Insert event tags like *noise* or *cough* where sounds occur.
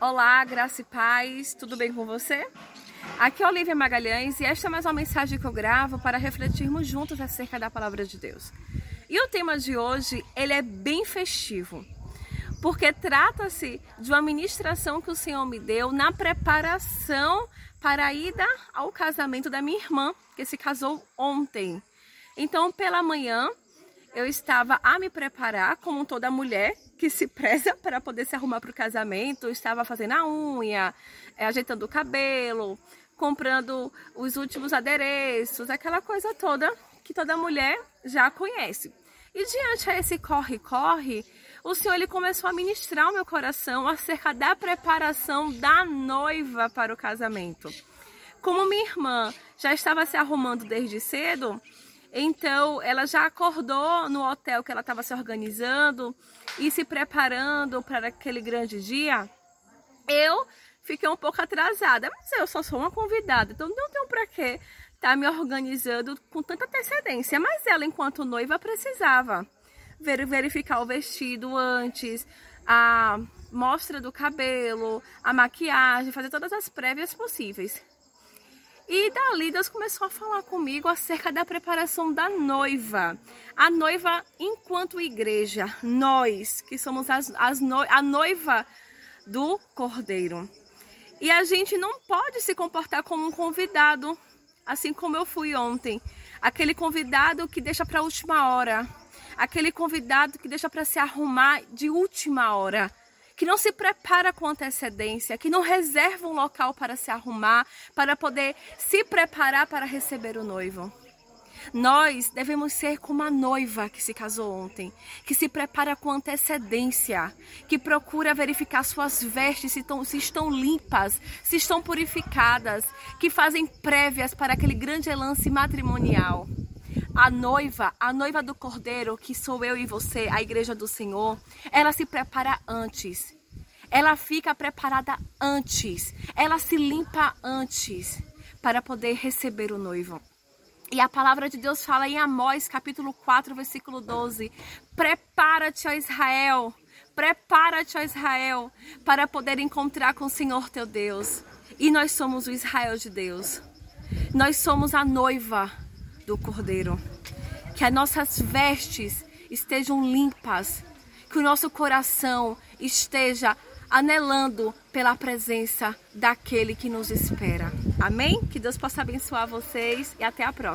Olá, graça e paz, tudo bem com você? Aqui é Olivia Magalhães e esta é mais uma mensagem que eu gravo para refletirmos juntos acerca da palavra de Deus. E o tema de hoje, ele é bem festivo, porque trata-se de uma ministração que o Senhor me deu na preparação para a ida ao casamento da minha irmã, que se casou ontem. Então, pela manhã, eu estava a me preparar, como toda mulher que se *laughs* preza para poder se arrumar para o casamento. Eu estava fazendo a unha, é, ajeitando o cabelo, comprando os últimos adereços, aquela coisa toda que toda mulher já conhece. E diante a esse corre-corre, o Senhor ele começou a ministrar o meu coração acerca da preparação da noiva para o casamento. Como minha irmã já estava se arrumando desde cedo, então, ela já acordou no hotel que ela estava se organizando e se preparando para aquele grande dia. Eu fiquei um pouco atrasada, mas eu só sou uma convidada, então não tenho para que estar tá me organizando com tanta antecedência. Mas ela, enquanto noiva, precisava verificar o vestido antes, a mostra do cabelo, a maquiagem, fazer todas as prévias possíveis. E dali Deus começou a falar comigo acerca da preparação da noiva. A noiva enquanto igreja, nós que somos as, as no, a noiva do Cordeiro. E a gente não pode se comportar como um convidado, assim como eu fui ontem. Aquele convidado que deixa para a última hora. Aquele convidado que deixa para se arrumar de última hora que não se prepara com antecedência, que não reserva um local para se arrumar, para poder se preparar para receber o noivo. Nós devemos ser como a noiva que se casou ontem, que se prepara com antecedência, que procura verificar suas vestes se estão, se estão limpas, se estão purificadas, que fazem prévias para aquele grande lance matrimonial. A noiva, a noiva do Cordeiro, que sou eu e você, a igreja do Senhor, ela se prepara antes. Ela fica preparada antes. Ela se limpa antes para poder receber o noivo. E a palavra de Deus fala em Amós, capítulo 4, versículo 12: Prepara-te, ó Israel, prepara-te, ó Israel, para poder encontrar com o Senhor teu Deus. E nós somos o Israel de Deus. Nós somos a noiva do Cordeiro. Que as nossas vestes estejam limpas, que o nosso coração esteja anelando pela presença daquele que nos espera. Amém? Que Deus possa abençoar vocês e até a próxima.